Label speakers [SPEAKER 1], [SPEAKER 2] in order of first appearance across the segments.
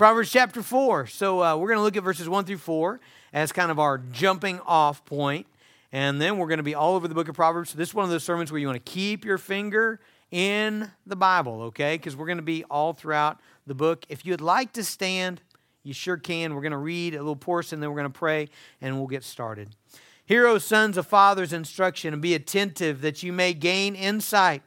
[SPEAKER 1] Proverbs chapter 4. So uh, we're going to look at verses 1 through 4 as kind of our jumping off point. And then we're going to be all over the book of Proverbs. So this is one of those sermons where you want to keep your finger in the Bible, okay? Because we're going to be all throughout the book. If you'd like to stand, you sure can. We're going to read a little portion, then we're going to pray, and we'll get started. Hear, O sons of fathers' instruction, and be attentive that you may gain insight.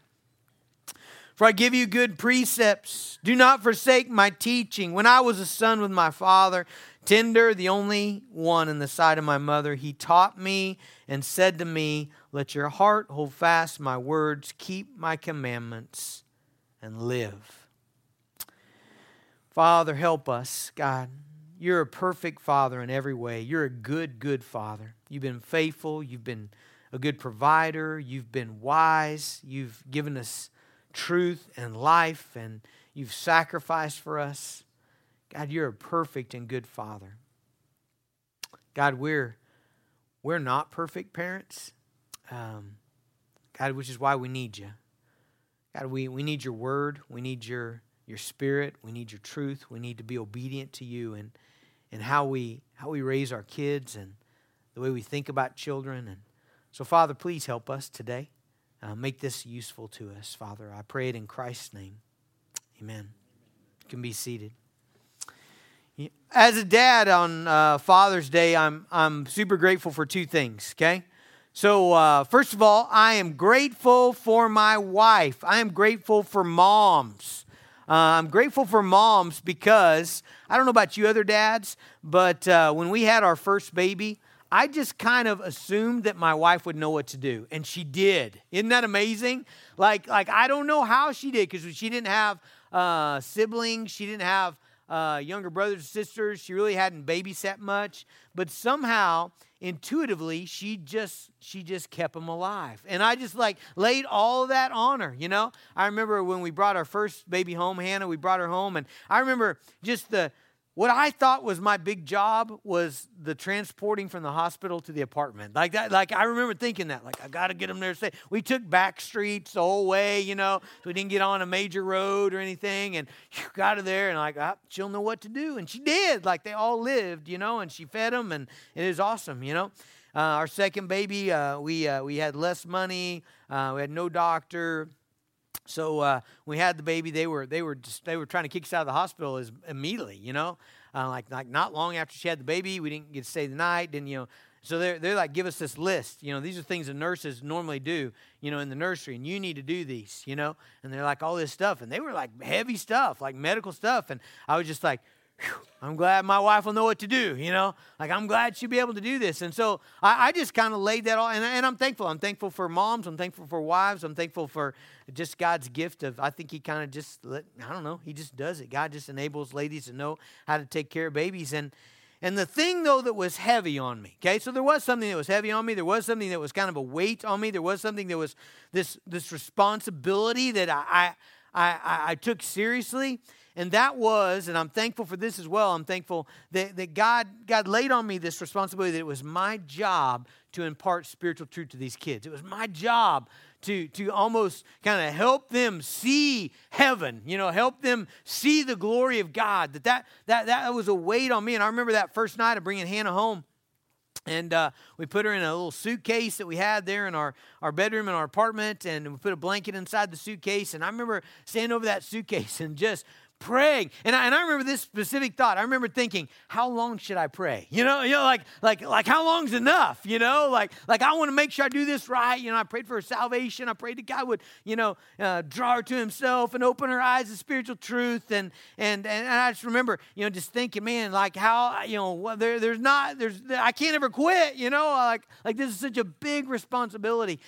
[SPEAKER 1] For I give you good precepts. Do not forsake my teaching. When I was a son with my father, tender, the only one in the sight of my mother, he taught me and said to me, Let your heart hold fast my words, keep my commandments, and live. Father, help us, God. You're a perfect father in every way. You're a good, good father. You've been faithful. You've been a good provider. You've been wise. You've given us truth and life, and you've sacrificed for us. God, you're a perfect and good father. God, we're we're not perfect parents. Um, God, which is why we need you. God, we, we need your word. We need your your spirit. We need your truth. We need to be obedient to you and and how we how we raise our kids and the way we think about children. And so, Father, please help us today. Uh, make this useful to us, Father. I pray it in Christ's name. Amen. You can be seated. As a dad on uh, Father's Day, I'm, I'm super grateful for two things, okay? So, uh, first of all, I am grateful for my wife. I am grateful for moms. Uh, I'm grateful for moms because I don't know about you other dads, but uh, when we had our first baby, I just kind of assumed that my wife would know what to do, and she did. Isn't that amazing? Like, like I don't know how she did because she didn't have uh, siblings, she didn't have uh, younger brothers and sisters. She really hadn't babysat much, but somehow, intuitively, she just she just kept them alive, and I just like laid all that on her. You know, I remember when we brought our first baby home, Hannah. We brought her home, and I remember just the what I thought was my big job was the transporting from the hospital to the apartment. Like that, like I remember thinking that, like I got to get them there safe. We took back streets the whole way, you know, so we didn't get on a major road or anything, and got her there, and like ah, she'll know what to do, and she did. Like they all lived, you know, and she fed them, and it is awesome, you know. Uh, our second baby, uh, we uh, we had less money, uh, we had no doctor. So uh, we had the baby. They were they were just, they were trying to kick us out of the hospital as immediately. You know, uh, like like not long after she had the baby, we didn't get to stay the night. Didn't you know? So they're they're like give us this list. You know, these are things the nurses normally do. You know, in the nursery, and you need to do these. You know, and they're like all this stuff, and they were like heavy stuff, like medical stuff, and I was just like. I'm glad my wife will know what to do, you know? Like, I'm glad she'll be able to do this. And so I, I just kind of laid that all, and, and, I'm thankful. I'm thankful for moms. I'm thankful for wives. I'm thankful for just God's gift of, I think He kind of just, let, I don't know, He just does it. God just enables ladies to know how to take care of babies. And, and the thing, though, that was heavy on me, okay, so there was something that was heavy on me. There was something that was kind of a weight on me. There was something that was this, this responsibility that I, I, I, I took seriously. And that was, and I'm thankful for this as well, I'm thankful that, that God, God laid on me this responsibility that it was my job to impart spiritual truth to these kids. It was my job to, to almost kind of help them see heaven, you know, help them see the glory of God. That, that, that, that was a weight on me. And I remember that first night of bringing Hannah home. And uh, we put her in a little suitcase that we had there in our, our bedroom in our apartment, and we put a blanket inside the suitcase. And I remember standing over that suitcase and just praying. And I, and I remember this specific thought. I remember thinking, how long should I pray? You know, you know, like like like how long's enough? You know, like like I want to make sure I do this right. You know, I prayed for her salvation. I prayed that God would, you know, uh, draw her to Himself and open her eyes to spiritual truth. And and and I just remember, you know, just thinking, man, like how you know, there there's not there's I can't ever quit. You know, like like this is such a big responsibility.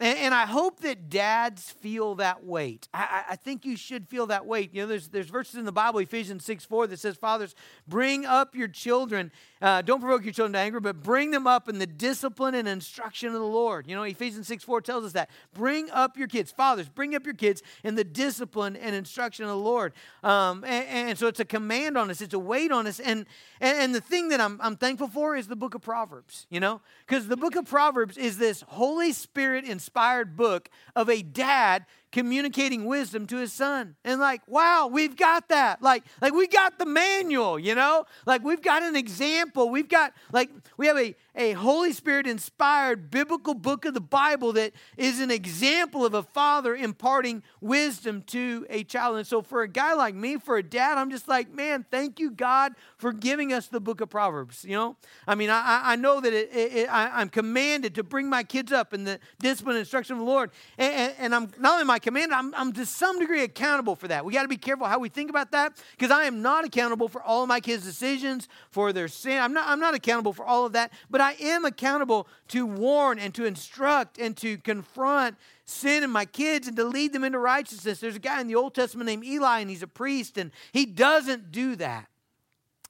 [SPEAKER 1] And, and, I hope that dads feel that weight. I, I, think you should feel that weight. You know, there's, there's verses in the Bible, Ephesians 6 4, that says, Fathers, bring up your children. Uh, don't provoke your children to anger, but bring them up in the discipline and instruction of the Lord. You know, Ephesians 6 4 tells us that. Bring up your kids. Fathers, bring up your kids in the discipline and instruction of the Lord. Um, and, and, so it's a command on us, it's a weight on us. And, and, and the thing that I'm, I'm thankful for is the book of Proverbs, you know, because the book of Proverbs is this Holy Spirit inspired inspired book of a dad communicating wisdom to his son. And like, wow, we've got that. Like, like we got the manual, you know? Like we've got an example. We've got like we have a, a Holy Spirit inspired biblical book of the Bible that is an example of a father imparting wisdom to a child. And so, for a guy like me, for a dad, I'm just like, man, thank you, God, for giving us the book of Proverbs. You know, I mean, I, I know that it, it, it, I, am commanded to bring my kids up in the discipline and instruction of the Lord. And, and, and I'm not only my command, I'm, I'm to some degree accountable for that. We got to be careful how we think about that because I am not accountable for all of my kids' decisions, for their sin. I'm not, I'm not accountable for all of that, but I am accountable to warn and to instruct and to confront sin in my kids and to lead them into righteousness. There's a guy in the Old Testament named Eli, and he's a priest, and he doesn't do that.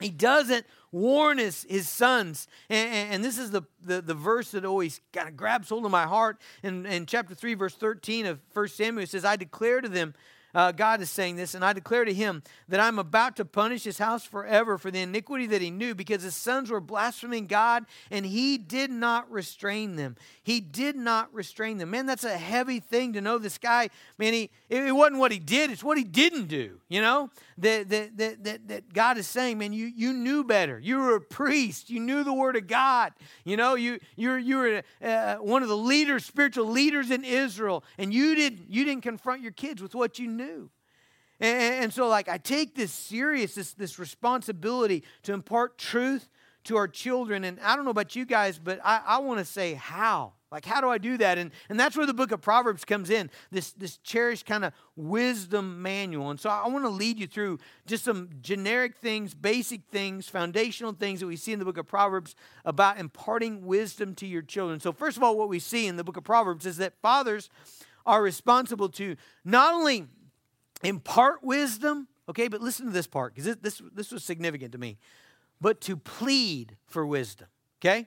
[SPEAKER 1] He doesn't warn his, his sons. And, and, this is the, the, the, verse that always kind of grabs hold of my heart. In, in chapter 3, verse 13 of 1 Samuel, says, I declare to them, uh, God is saying this, and I declare to him that I'm about to punish his house forever for the iniquity that he knew, because his sons were blaspheming God, and he did not restrain them. He did not restrain them. Man, that's a heavy thing to know this guy. Man, he, it wasn't what he did, it's what he didn't do, you know? That, that, that, that, God is saying, man, you, you knew better. You were a priest, you knew the word of God. You know, you, you you were uh, one of the leaders, spiritual leaders in Israel, and you, didn't, you didn't confront your kids with what you knew knew. And, and so, like, I take this serious, this, this responsibility to impart truth to our children. And I don't know about you guys, but I, I want to say how. Like, how do I do that? And, and that's where the book of Proverbs comes in, this, this cherished kind of wisdom manual. And so I want to lead you through just some generic things, basic things, foundational things that we see in the book of Proverbs about imparting wisdom to your children. So, first of all, what we see in the book of Proverbs is that fathers are responsible to not only impart wisdom, okay, but listen to this part because this, this, this was significant to me. But to plead for wisdom, okay?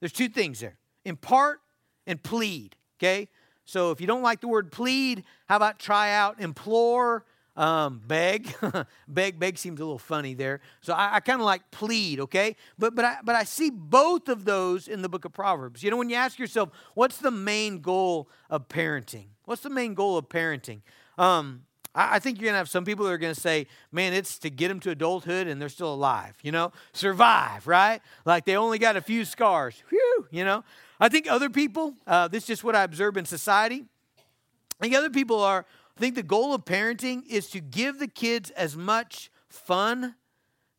[SPEAKER 1] There's two things there impart and plead, okay? So if you don't like the word plead, how about try out implore, um, beg? beg, beg seems a little funny there. So I, I kind of like plead, okay? But but I but I see both of those in the book of Proverbs. You know, when you ask yourself, what's the main goal of parenting? What's the main goal of parenting? Um, I, think you're going to have some people that are going to say, man, it's to get them to adulthood and they're still alive, you know? Survive, right? Like they only got a few scars. Whew, you know? I think other people, uh, this is just what I observe in society. I think other people are, I think the goal of parenting is to give the kids as much fun,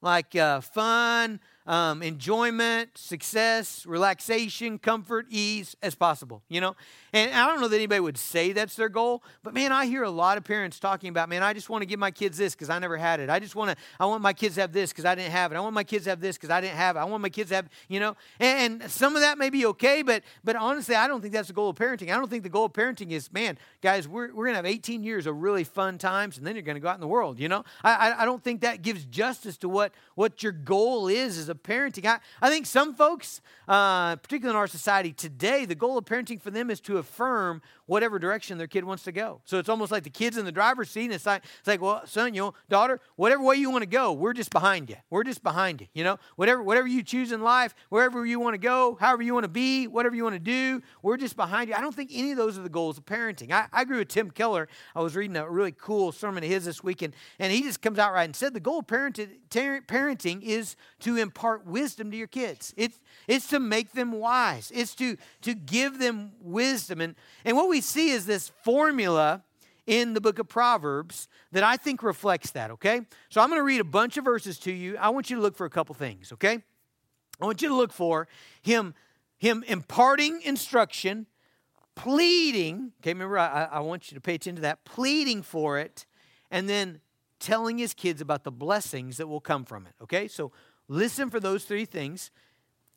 [SPEAKER 1] like uh, fun, um, enjoyment, success, relaxation, comfort, ease as possible, you know? And I don't know that anybody would say that's their goal, but man, I hear a lot of parents talking about, man, I just want to give my kids this because I never had it. I just want to, I want my kids to have this because I didn't have it. I want my kids to have this because I didn't have it. I want my kids to have, you know? And, and some of that may be okay, but but honestly, I don't think that's the goal of parenting. I don't think the goal of parenting is, man, guys, we're, we're going to have 18 years of really fun times and then you're going to go out in the world, you know? I, I, I don't think that gives justice to what, what your goal is as a parenting. I, I think some folks, uh, particularly in our society today, the goal of parenting for them is to affirm whatever direction their kid wants to go. So it's almost like the kid's in the driver's seat, and it's like, it's like well, son, you know, daughter, whatever way you want to go, we're just behind you. We're just behind you. You know, whatever whatever you choose in life, wherever you want to go, however you want to be, whatever you want to do, we're just behind you. I don't think any of those are the goals of parenting. I, I agree with Tim Keller. I was reading a really cool sermon of his this weekend, and he just comes out right and said the goal of parenting, parenting is to impart wisdom to your kids. It's it's to make them wise. It's to to give them wisdom. And and what we see is this formula in the book of Proverbs that I think reflects that, okay? So I'm going to read a bunch of verses to you. I want you to look for a couple things, okay? I want you to look for him him imparting instruction, pleading, okay, remember I, I want you to pay attention to that, pleading for it, and then telling his kids about the blessings that will come from it, okay? So listen for those three things.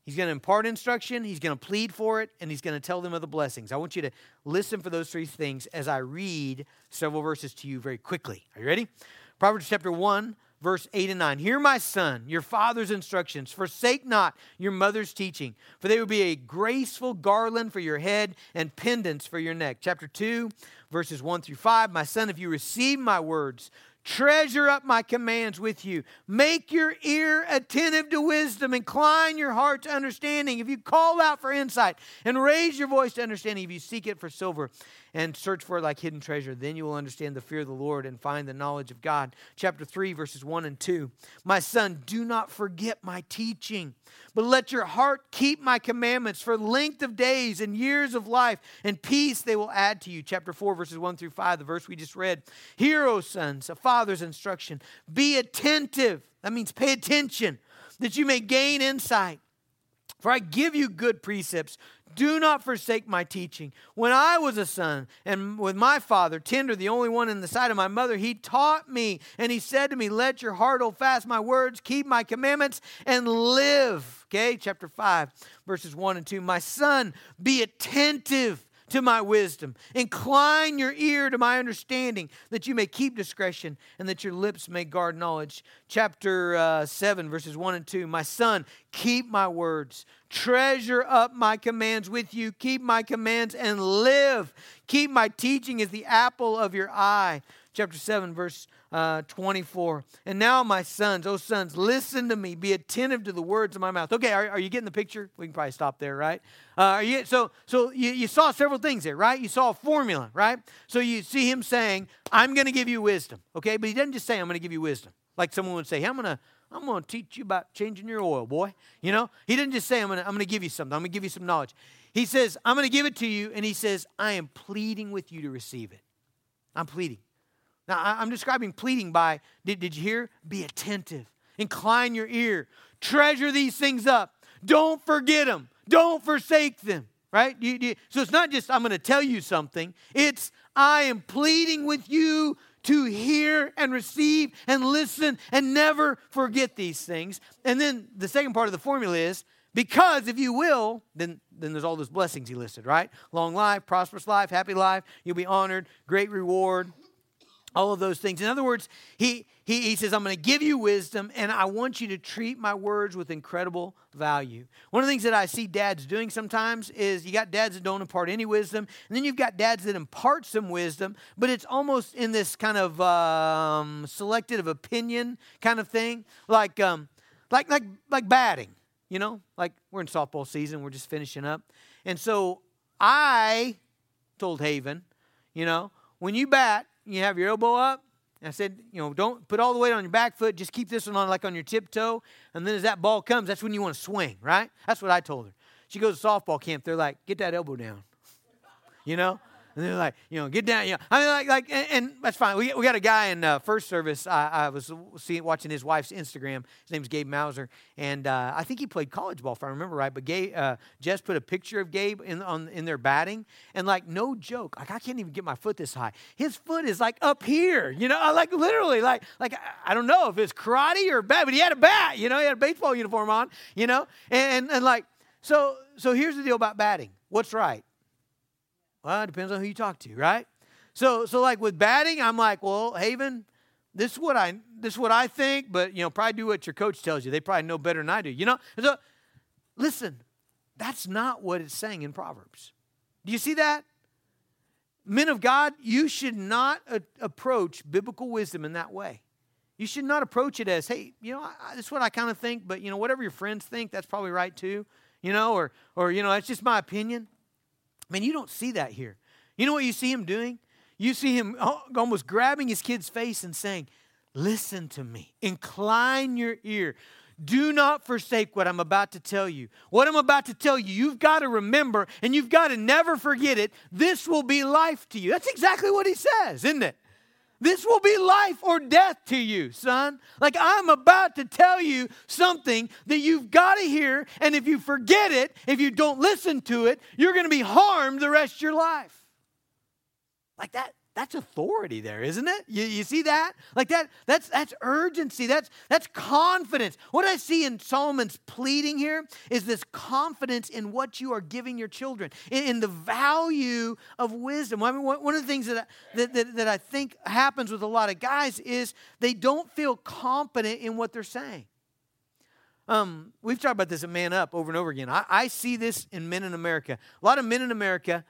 [SPEAKER 1] He's going to impart instruction, he's going to plead for it, and he's going to tell them of the blessings. I want you to listen for those three things as I read several verses to you very quickly. Are you ready? Proverbs chapter 1, verse 8 and 9. Hear, my son, your father's instructions. Forsake not your mother's teaching, for they will be a graceful garland for your head and pendants for your neck. Chapter 2, verses 1 through 5. My son, if you receive my words, Treasure up my commands with you. Make your ear attentive to wisdom. Incline your heart to understanding. If you call out for insight and raise your voice to understanding, if you seek it for silver and search for like hidden treasure. Then you will understand the fear of the Lord and find the knowledge of God. Chapter 3, verses 1 and 2. My son, do not forget my teaching, but let your heart keep my commandments for length of days and years of life, and peace they will add to you. Chapter 4, verses 1 through 5, the verse we just read. Hear, O sons, a father's instruction. Be attentive. That means pay attention, that you may gain insight. For I give you good precepts. Do not forsake my teaching. When I was a son and with my father, tender, the only one in the sight of my mother, he taught me and he said to me, Let your heart hold fast my words, keep my commandments, and live. Okay, chapter 5, verses 1 and 2. My son, be attentive to my wisdom. Incline your ear to my understanding, that you may keep discretion and that your lips may guard knowledge. Chapter uh, 7, verses 1 and 2. My son, keep my words. Treasure up my commands with you. Keep my commands and live. Keep my teaching as the apple of your eye. Chapter 7, verse uh, 24. And now, my sons, oh sons, listen to me. Be attentive to the words of my mouth. Okay, are, are you getting the picture? We can probably stop there, right? Uh, are you, so so you, you saw several things there, right? You saw a formula, right? So you see him saying, I'm going to give you wisdom, okay? But he doesn't just say, I'm going to give you wisdom. Like someone would say, hey, I'm going to I'm going to teach you about changing your oil, boy. You know, he didn't just say, I'm going to I'm going to give you something. I'm going to give you some knowledge. He says, I'm going to give it to you. And he says, I am pleading with you to receive it. I'm pleading. Now, I'm describing pleading by, did, did you hear? Be attentive, incline your ear, treasure these things up. Don't forget them, don't forsake them, right? You, you, so it's not just, I'm going to tell you something, it's, I am pleading with you to hear and receive and listen and never forget these things. And then the second part of the formula is, because if you will, then, then there's all those blessings he listed, right? Long life, prosperous life, happy life, you'll be honored, great reward, all of those things. In other words, he, he, he says, I'm going to give you wisdom and I want you to treat my words with incredible value. One of the things that I see dads doing sometimes is you got dads that don't impart any wisdom, and then you've got dads that impart some wisdom, but it's almost in this kind of um, selective opinion kind of thing, like, um, like, like, like batting, you know? Like we're in softball season, we're just finishing up. And so I told Haven, you know, when you bat, you have your elbow up. I said, you know, don't put all the weight on your back foot. Just keep this one on like on your tiptoe. And then as that ball comes, that's when you want to swing, right? That's what I told her. She goes to softball camp. They're like, get that elbow down. You know? And they're like, you know, get down. You know, I mean, like, like, and, and that's fine. We, we got a guy in uh, first service. I, I was seeing, watching his wife's Instagram. His name's Gabe Mauser, and uh, I think he played college ball, if I remember right. But Gabe, uh, Jess put a picture of Gabe in on in their batting, and like, no joke, like I can't even get my foot this high. His foot is like up here, you know, like literally, like, like I don't know if it's karate or bat, but he had a bat, you know, he had a baseball uniform on, you know, and, and, and like, so so here's the deal about batting. What's right? Well, it depends on who you talk to, right? So, so like with batting, I'm like, well, Haven, this is what I this is what I think, but you know, probably do what your coach tells you. They probably know better than I do. You know? So listen, that's not what it's saying in Proverbs. Do you see that? Men of God, you should not a- approach biblical wisdom in that way. You should not approach it as, hey, you know, I, this is what I kind of think, but you know, whatever your friends think, that's probably right too. You know, or or you know, that's just my opinion. Man, you don't see that here. You know what you see him doing? You see him oh, almost grabbing his kid's face and saying, Listen to me, incline your ear. Do not forsake what I'm about to tell you. What I'm about to tell you, you've got to remember and you've got to never forget it. This will be life to you. That's exactly what he says, isn't it? This will be life or death to you, son. Like I'm about to tell you something that you've got to hear, and if you forget it, if you don't listen to it, you're going to be harmed the rest of your life. Like that, that's authority there, isn't it? You, you see that? Like that, that's that's urgency. That's that's confidence. What I see in Solomon's pleading here is this confidence in what you are giving your children, in, in the value of wisdom. I mean, one of the things that I, that, that, that I think happens with a lot of guys is they don't feel confident in what they're saying. Um, we've talked about this at Man Up over and over again. I, I see this in men in America. A lot of men in America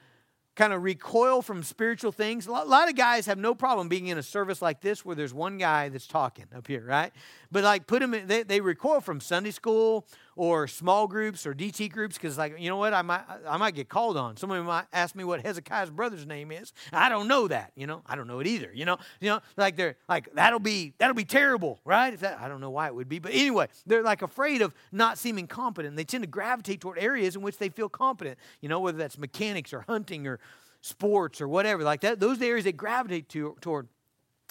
[SPEAKER 1] kind of recoil from spiritual things. A lot of guys have no problem being in a service like this where there's one guy that's talking up here, right? But like put them in, they, they recoil from Sunday school or small groups or DT groups because, like, you know what? I might I might get called on. Somebody might ask me what Hezekiah's brother's name is. I don't know that. You know, I don't know it either. You know, you know, like they're like that'll be that'll be terrible, right? If that I don't know why it would be, but anyway, they're like afraid of not seeming competent. They tend to gravitate toward areas in which they feel competent. You know, whether that's mechanics or hunting or sports or whatever like that. Those are the areas they gravitate to, toward.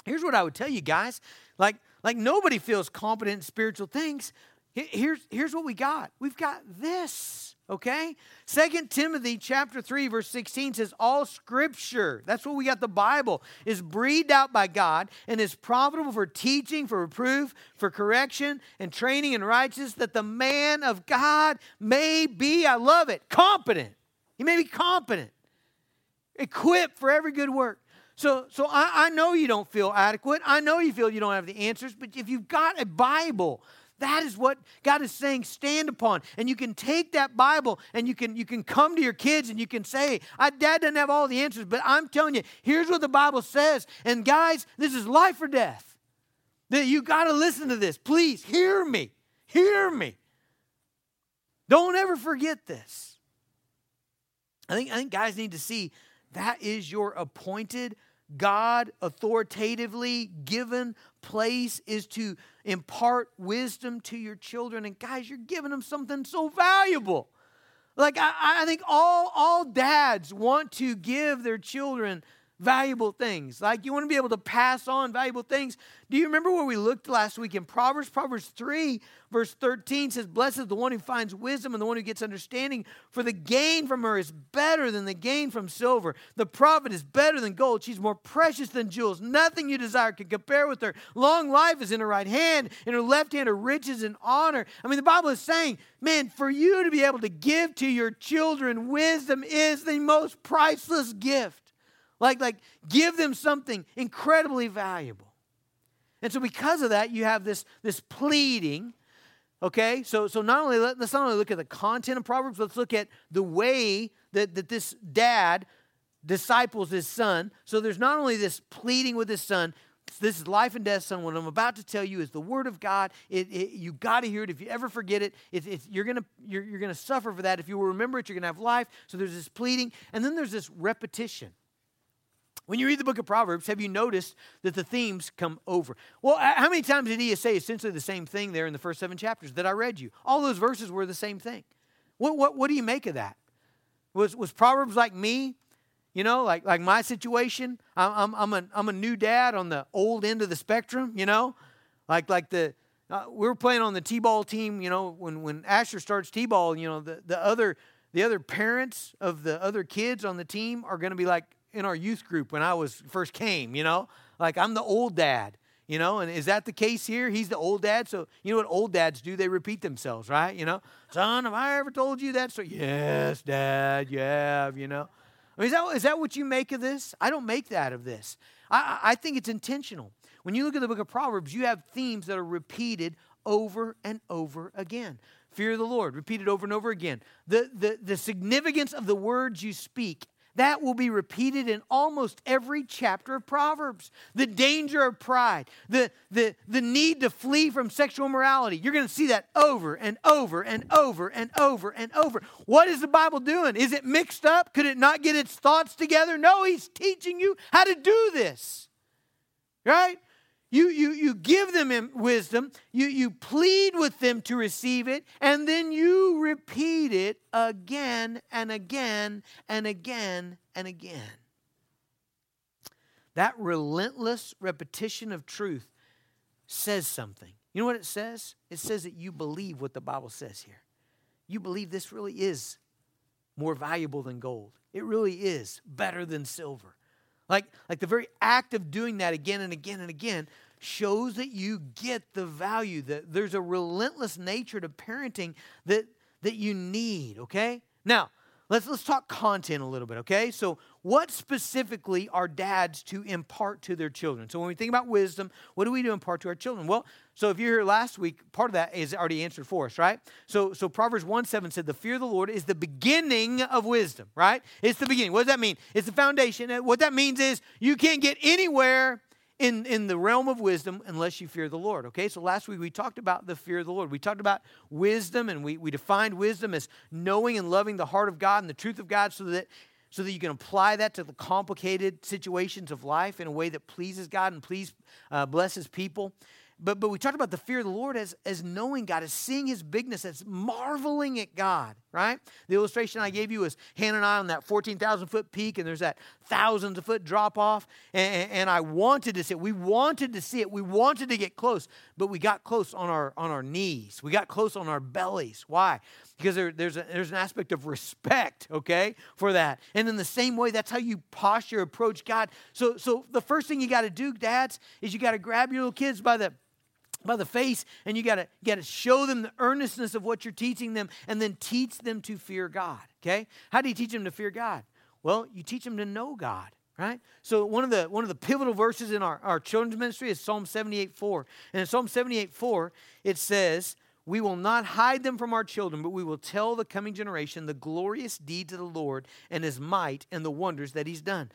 [SPEAKER 1] Here's what I would tell you guys. Like, like nobody feels competent in spiritual things. Here's, here's what we got. We've got this, okay? Second Timothy chapter 3, verse 16 says, All scripture, that's what we got the Bible, is breathed out by God and is profitable for teaching, for reproof, for correction, and training in righteousness, that the man of God may be, I love it, competent. He may be competent, equipped for every good work. So, so I, I know you don't feel adequate. I know you feel you don't have the answers, but if you've got a Bible, that is what God is saying stand upon. And you can take that Bible and you can you can come to your kids and you can say, I Dad doesn't have all the answers, but I'm telling you, here's what the Bible says. And guys, this is life or death. That you got to listen to this. Please hear me. Hear me. Don't ever forget this. I think, I think guys need to see that is your appointed God authoritatively given place is to impart wisdom to your children. And guys, you're giving them something so valuable. Like I, I think all, all dads want to give their children valuable things. Like you want to be able to pass on valuable things. Do you remember where we looked last week in Proverbs? Proverbs 3, verse 13 says, Blessed is the one who finds wisdom and the one who gets understanding, for the gain from her is better than the gain from silver. The profit is better than gold. She's more precious than jewels. Nothing you desire can compare with her. Long life is in her right hand, in her left hand are riches and honor. I mean, the Bible is saying, man, for you to be able to give to your children wisdom is the most priceless gift. Like, like give them something incredibly valuable. And so because of that, you have this, this pleading. Okay, so so not only let's not only look at the content of Proverbs, let's look at the way that, that this dad disciples his son. So there's not only this pleading with his son, this is life and death, son. What I'm about to tell you is the word of God. It, it, you got to hear it. If you ever forget it, it you're to you're, you're gonna suffer for that. If you will remember it, you're to have life. So there's this pleading. And then there's this repetition. When you read the book of Proverbs, have you noticed that the themes come over? Well, how many times did he say essentially the same thing there in the first seven chapters that I read you? All those verses were the same thing. What, what, what do you make of that? Was, was Proverbs like me? You know, like, like my situation? I'm, I'm, I'm, a, I'm a new dad on the old end of the spectrum, you know? Like, like the, uh, we were playing on the t-ball team, you know, when, when Asher starts t-ball, you know, the, the other the other parents of the other kids on the team are going to be like, in our youth group when I was first came, you know? Like I'm the old dad, you know? And is that the case here? He's the old dad. So you know what old dads do? They repeat themselves, right? You know, son, have I ever told you that story? Yes, dad, you have, you know. I mean, is that, is that what you make of this? I don't make that of this. I, I think it's intentional. When you look at the book of Proverbs, you have themes that are repeated over and over again. Fear of the Lord, repeated over and over again. The, the, the significance of the words you speak that will be repeated in almost every chapter of Proverbs. The danger of pride, the, the, the need to flee from sexual immorality. You're going to see that over and over and over and over and over. What is the Bible doing? Is it mixed up? Could it not get its thoughts together? No, He's teaching you how to do this. Right? You, you, you give them wisdom, you, you plead with them to receive it, and then you repeat it again and again and again and again. That relentless repetition of truth says something. You know what it says? It says that you believe what the Bible says here. You believe this really is more valuable than gold. It really is better than silver. Like, like the very act of doing that again and again and again shows that you get the value, that there's a relentless nature to parenting that, that you need, okay? Now, let's let's talk content a little bit okay? So what specifically are dads to impart to their children? So when we think about wisdom what do we do impart to our children? Well so if you're here last week part of that is already answered for us right? So so proverbs 1 7 said the fear of the lord is the beginning of wisdom right? It's the beginning. What does that mean? It's the foundation. What that means is you can't get anywhere in, in the realm of wisdom unless you fear the Lord. Okay, so last week we talked about the fear of the Lord. We talked about wisdom and we, we defined wisdom as knowing and loving the heart of God and the truth of God so that so that you can apply that to the complicated situations of life in a way that pleases God and please uh, blesses people. But, but we talked about the fear of the Lord as, as knowing God, as seeing his bigness, as marveling at God, right? The illustration I gave you was Hannah and I on that 14,000 foot peak, and there's that thousands of foot drop off. And, and I wanted to see it. We wanted to see it. We wanted to get close, but we got close on our, on our knees. We got close on our bellies. Why? Because there, there's, a, there's an aspect of respect, okay, for that. And in the same way, that's how you posture, approach God. So, so the first thing you got to do, dads, is you got to grab your little kids by the by the face and you got to got to show them the earnestness of what you're teaching them and then teach them to fear God okay? How do you teach them to fear God? Well you teach them to know God right? So one of the one of the pivotal verses in our, our children's ministry is psalm 78 4 and in psalm 78 4 it says we will not hide them from our children, but we will tell the coming generation the glorious deeds of the Lord and his might and the wonders that he's done.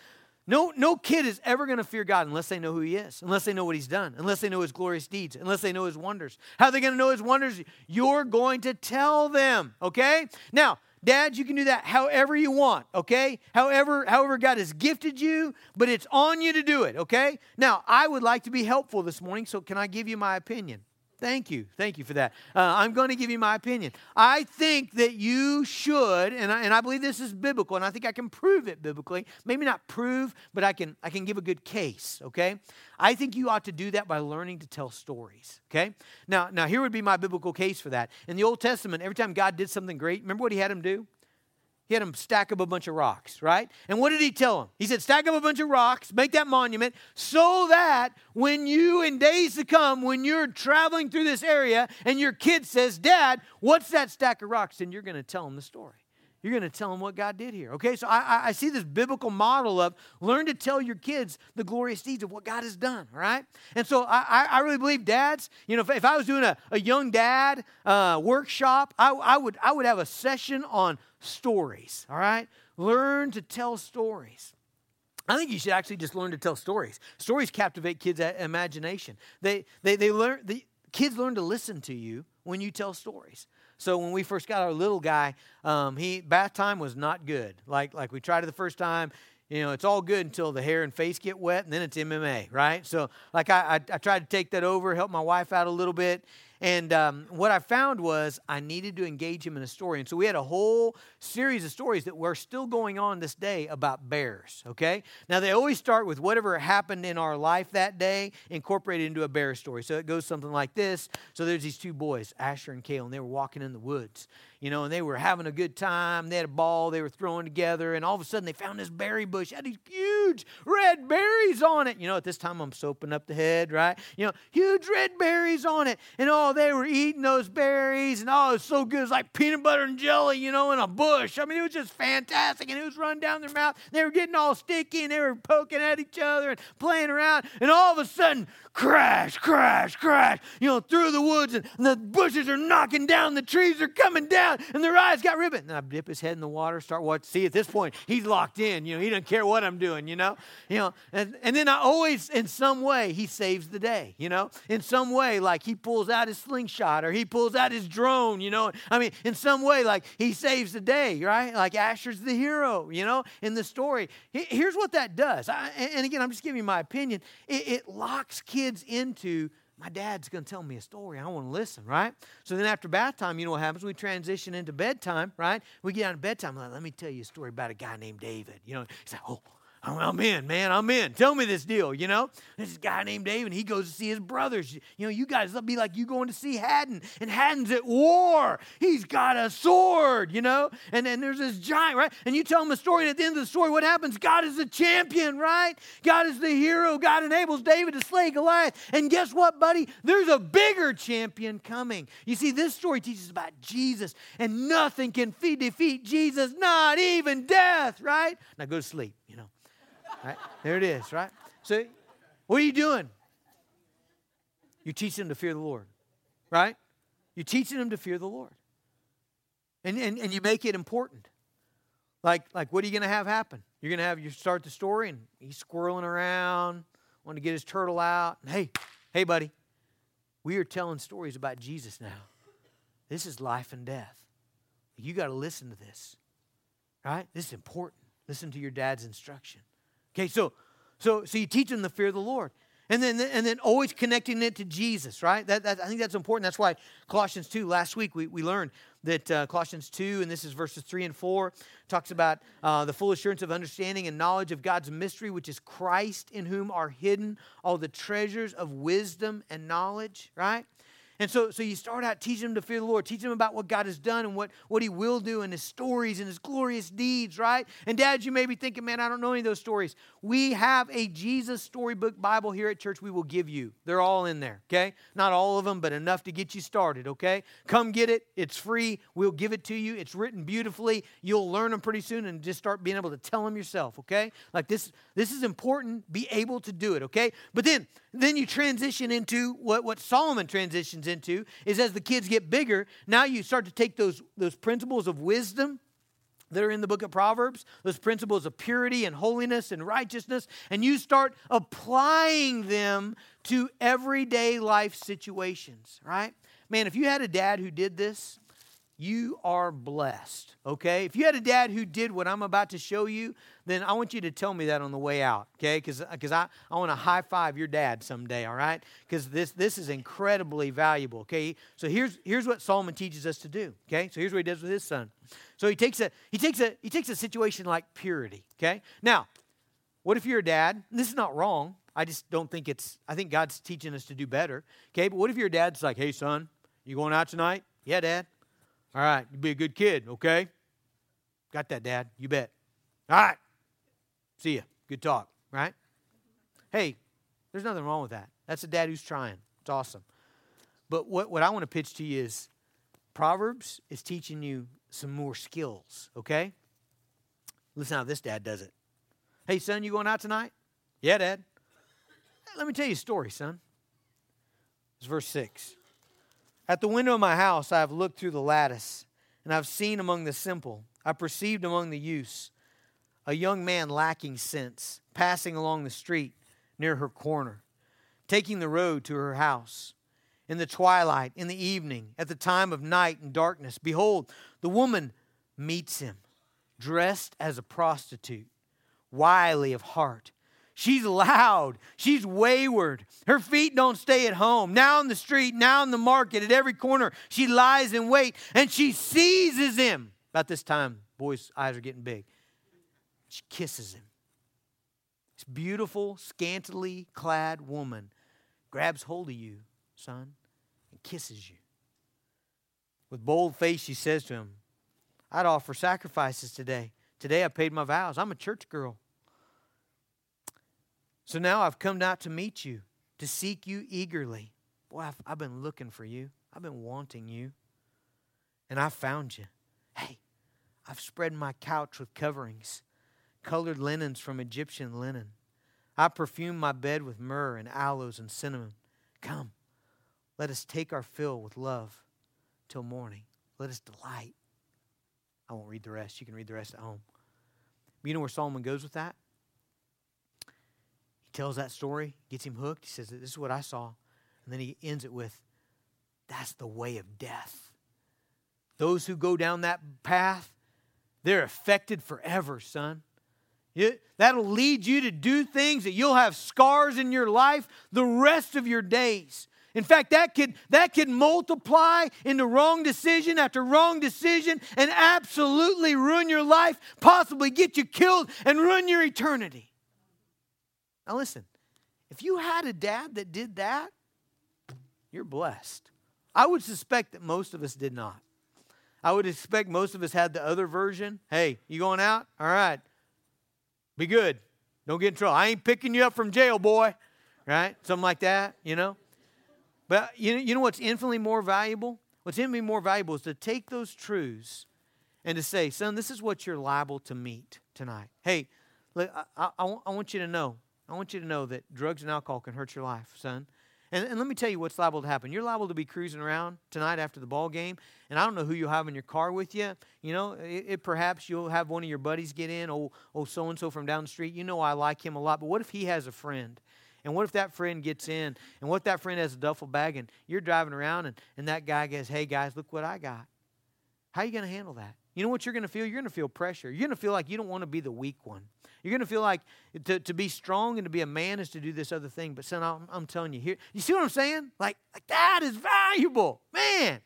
[SPEAKER 1] No, no kid is ever going to fear God unless they know who He is, unless they know what He's done, unless they know His glorious deeds, unless they know His wonders. How are they going to know His wonders? You're going to tell them, okay? Now, dads, you can do that however you want, okay? However, however God has gifted you, but it's on you to do it, okay? Now, I would like to be helpful this morning, so can I give you my opinion? Thank you. Thank you for that. Uh, I'm going to give you my opinion. I think that you should, and I, and I believe this is biblical, and I think I can prove it biblically. Maybe not prove, but I can, I can give a good case, okay? I think you ought to do that by learning to tell stories, okay? Now, now here would be my biblical case for that. In the Old Testament, every time God did something great, remember what he had him do? He had him stack up a bunch of rocks, right? And what did he tell him? He said, Stack up a bunch of rocks, make that monument, so that when you, in days to come, when you're traveling through this area and your kid says, Dad, what's that stack of rocks? And you're going to tell him the story. You're going to tell them what God did here. Okay, so I, I, see this biblical model of learn to tell your kids the glorious deeds of what God has done, right? And so I, I really believe dads, you know, if, if I was doing a, a young dad uh, workshop, I, I, would, I would have a session on stories, all right? Learn to tell stories. I think you should actually just learn to tell stories. Stories captivate kids' imagination. They, they, they learn, the kids learn to listen to you when you tell stories. So when we first got our little guy, um, he bath time was not good. Like like we tried it the first time. You know, it's all good until the hair and face get wet, and then it's MMA, right? So, like, I, I, I tried to take that over, help my wife out a little bit, and um, what I found was I needed to engage him in a story. And so we had a whole series of stories that were still going on this day about bears, okay? Now, they always start with whatever happened in our life that day, incorporated into a bear story. So it goes something like this. So there's these two boys, Asher and Kale, and they were walking in the woods you know, and they were having a good time. They had a ball they were throwing together, and all of a sudden they found this berry bush, had these huge red berries on it. You know, at this time I'm soaping up the head, right? You know, huge red berries on it. And oh, they were eating those berries, and oh, it was so good. It was like peanut butter and jelly, you know, in a bush. I mean, it was just fantastic. And it was running down their mouth. They were getting all sticky, and they were poking at each other and playing around. And all of a sudden, crash, crash, crash, you know, through the woods, and the bushes are knocking down, the trees are coming down, and their eyes got ribbon. And I dip his head in the water, start watching. See, at this point, he's locked in, you know, he doesn't care what I'm doing, you know, you know, and, and then I always, in some way, he saves the day, you know, in some way, like he pulls out his slingshot or he pulls out his drone, you know, I mean, in some way, like he saves the day, right? Like Asher's the hero, you know, in the story. Here's what that does. I, and again, I'm just giving you my opinion. It, it locks kids kids into my dad's going to tell me a story. I want to listen, right? So then after bath time, you know what happens? We transition into bedtime, right? We get out of bedtime. Like, Let me tell you a story about a guy named David. You know, he's like, oh, I'm in, man. I'm in. Tell me this deal, you know? This guy named David, he goes to see his brothers. You know, you guys, will be like you going to see Haddon, and Haddon's at war. He's got a sword, you know? And then there's this giant, right? And you tell him a story, and at the end of the story, what happens? God is the champion, right? God is the hero. God enables David to slay Goliath. And guess what, buddy? There's a bigger champion coming. You see, this story teaches about Jesus, and nothing can defeat Jesus, not even death, right? Now go to sleep, you know. Right? There it is, right? So, what are you doing? You're teaching them to fear the Lord, right? You're teaching them to fear the Lord. And, and, and you make it important. Like, like what are you going to have happen? You're going to have, you start the story and he's squirreling around, wanting to get his turtle out. And, hey, hey, buddy, we are telling stories about Jesus now. This is life and death. You got to listen to this, right? This is important. Listen to your dad's instruction. Okay, so so so you teach them the fear of the Lord. And then, and then always connecting it to Jesus, right? That, that, I think that's important. That's why Colossians 2, last week we, we learned that uh, Colossians 2, and this is verses 3 and 4, talks about uh, the full assurance of understanding and knowledge of God's mystery, which is Christ, in whom are hidden all the treasures of wisdom and knowledge, right? And so, so you start out teaching them to fear the Lord, teaching them about what God has done and what, what He will do and His stories and His glorious deeds, right? And dads, you may be thinking, man, I don't know any of those stories. We have a Jesus storybook Bible here at church we will give you. They're all in there, okay? Not all of them, but enough to get you started, okay? Come get it. It's free. We'll give it to you. It's written beautifully. You'll learn them pretty soon and just start being able to tell them yourself, okay? Like this, this is important. Be able to do it, okay? But then, then you transition into what, what Solomon transitions into is as the kids get bigger, now you start to take those, those principles of wisdom that are in the book of Proverbs, those principles of purity and holiness and righteousness, and you start applying them to everyday life situations, right? Man, if you had a dad who did this, you are blessed, okay? If you had a dad who did what I'm about to show you, then I want you to tell me that on the way out, okay? Because I, I want to high five your dad someday, all right? Because this, this is incredibly valuable, okay? So here's, here's what Solomon teaches us to do, okay? So here's what he does with his son. So he takes a, he takes a, he takes a situation like purity, okay? Now, what if you're a dad? This is not wrong. I just don't think it's, I think God's teaching us to do better, okay? But what if your dad's like, hey, son, you going out tonight? Yeah, dad. All right, you be a good kid, okay? Got that, Dad. You bet. All right. See ya. Good talk, right? Hey, there's nothing wrong with that. That's a dad who's trying. It's awesome. But what, what I want to pitch to you is Proverbs is teaching you some more skills, okay? Listen how this dad does it. Hey, son, you going out tonight? Yeah, Dad. Let me tell you a story, son. It's verse 6. At the window of my house, I have looked through the lattice, and I've seen among the simple, I perceived among the youths, a young man lacking sense, passing along the street near her corner, taking the road to her house. In the twilight, in the evening, at the time of night and darkness, behold, the woman meets him, dressed as a prostitute, wily of heart She's loud. She's wayward. Her feet don't stay at home. Now in the street, now in the market, at every corner, she lies in wait and she seizes him. About this time, boys' eyes are getting big. She kisses him. This beautiful, scantily clad woman grabs hold of you, son, and kisses you. With bold face, she says to him, I'd offer sacrifices today. Today I paid my vows. I'm a church girl. So now I've come out to meet you, to seek you eagerly. Boy, I've, I've been looking for you, I've been wanting you, and I found you. Hey, I've spread my couch with coverings, colored linens from Egyptian linen. I perfume my bed with myrrh and aloes and cinnamon. Come, let us take our fill with love till morning. Let us delight. I won't read the rest. You can read the rest at home. You know where Solomon goes with that? Tells that story, gets him hooked. He says, This is what I saw. And then he ends it with, That's the way of death. Those who go down that path, they're affected forever, son. That'll lead you to do things that you'll have scars in your life the rest of your days. In fact, that could, that could multiply into wrong decision after wrong decision and absolutely ruin your life, possibly get you killed and ruin your eternity. Now, listen, if you had a dad that did that, you're blessed. I would suspect that most of us did not. I would expect most of us had the other version. Hey, you going out? All right. Be good. Don't get in trouble. I ain't picking you up from jail, boy. Right? Something like that, you know? But you know, you know what's infinitely more valuable? What's infinitely more valuable is to take those truths and to say, son, this is what you're liable to meet tonight. Hey, look, I, I, I want you to know I want you to know that drugs and alcohol can hurt your life, son. And, and let me tell you what's liable to happen. You're liable to be cruising around tonight after the ball game, and I don't know who you'll have in your car with you. You know, it, it perhaps you'll have one of your buddies get in, oh, oh, so and so from down the street. You know, I like him a lot, but what if he has a friend? And what if that friend gets in and what if that friend has a duffel bag and you're driving around and, and that guy goes, hey guys, look what I got. How are you going to handle that? You know what you're going to feel? You're going to feel pressure. You're going to feel like you don't want to be the weak one. You're going to feel like to, to be strong and to be a man is to do this other thing. But son, I'm, I'm telling you here, you see what I'm saying? Like, like that is valuable. Man,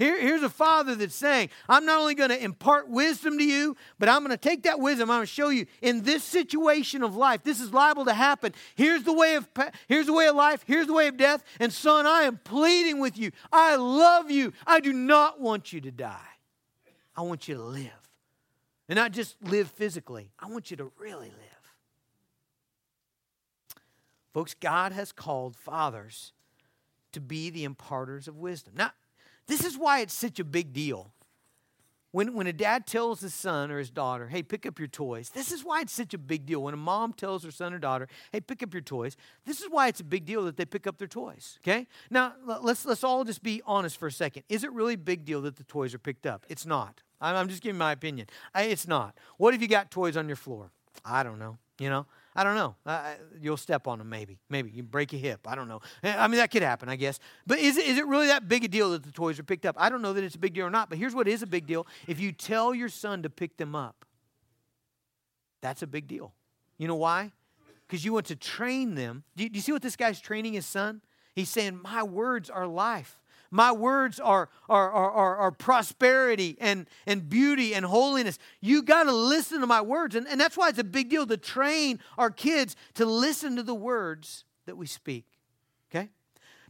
[SPEAKER 1] here, here's a father that's saying, I'm not only going to impart wisdom to you, but I'm going to take that wisdom. I'm going to show you in this situation of life, this is liable to happen. Here's the way of here's the way of life. Here's the way of death. And son, I am pleading with you. I love you. I do not want you to die. I want you to live, and not just live physically. I want you to really live. Folks, God has called fathers to be the imparters of wisdom. Now, this is why it's such a big deal. When, when a dad tells his son or his daughter, hey, pick up your toys, this is why it's such a big deal. When a mom tells her son or daughter, hey, pick up your toys, this is why it's a big deal that they pick up their toys, okay? Now, let's, let's all just be honest for a second. Is it really a big deal that the toys are picked up? It's not. I'm, I'm just giving my opinion. I, it's not. What if you got toys on your floor? I don't know, you know? I don't know. Uh, you'll step on them, maybe. Maybe you break your hip. I don't know. Eh, I mean, that could happen, I guess. But is it, is it really that big a deal that the toys are picked up? I don't know that it's a big deal or not. But here's what is a big deal: if you tell your son to pick them up, that's a big deal. You know why? Because you want to train them. Do you, do you see what this guy's training his son? He's saying, "My words are life." My words are, are, are, are, are prosperity and, and beauty and holiness. You got to listen to my words. And, and that's why it's a big deal to train our kids to listen to the words that we speak. Okay?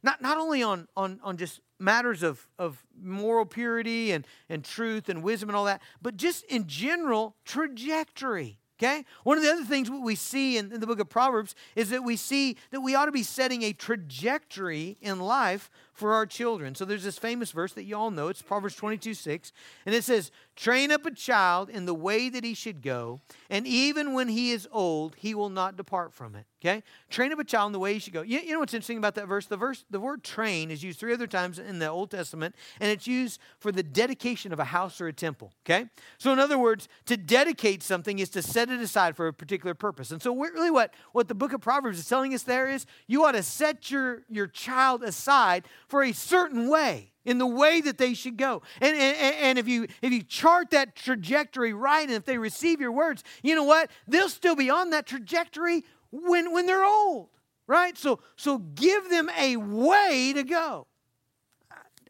[SPEAKER 1] Not, not only on, on, on just matters of, of moral purity and, and truth and wisdom and all that, but just in general trajectory. Okay? One of the other things we see in, in, the book of Proverbs is that we see that we ought to be setting a trajectory in life for our children. So there's this famous verse that you all know. It's Proverbs 22 6. And it says, Train up a child in the way that he should go, and even when he is old, he will not depart from it. Okay? Train up a child in the way he should go. You, you know what's interesting about that verse? The verse, the word train is used three other times in the Old Testament, and it's used for the dedication of a house or a temple. Okay? So in other words, to dedicate something is to set it aside for a particular purpose. And so really what, what the book of Proverbs is telling us there is you ought to set your, your child aside for a certain way in the way that they should go and, and, and if you if you chart that trajectory right and if they receive your words you know what they'll still be on that trajectory when when they're old right so so give them a way to go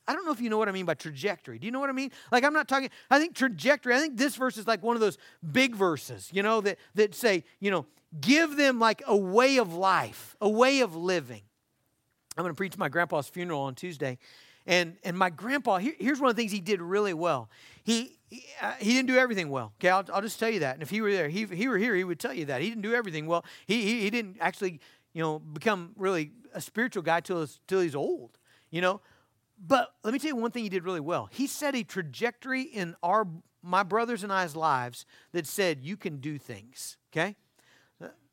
[SPEAKER 1] I don't know if you know what I mean by trajectory. Do you know what I mean? Like I'm not talking I think trajectory, I think this verse is like one of those big verses, you know, that that say, you know, give them like a way of life, a way of living. I'm going to preach my grandpa's funeral on Tuesday. And, and my grandpa, here, here's one of the things he did really well. He, he, uh, he didn't do everything well. Okay, I'll, I'll, just tell you that. And if he were there, he, he were here, he would tell you that. He didn't do everything well. He, he, he didn't actually, you know, become really a spiritual guy till, till he's old, you know. But let me tell you one thing he did really well. He set a trajectory in our, my brothers and I's lives that said, you can do things, okay?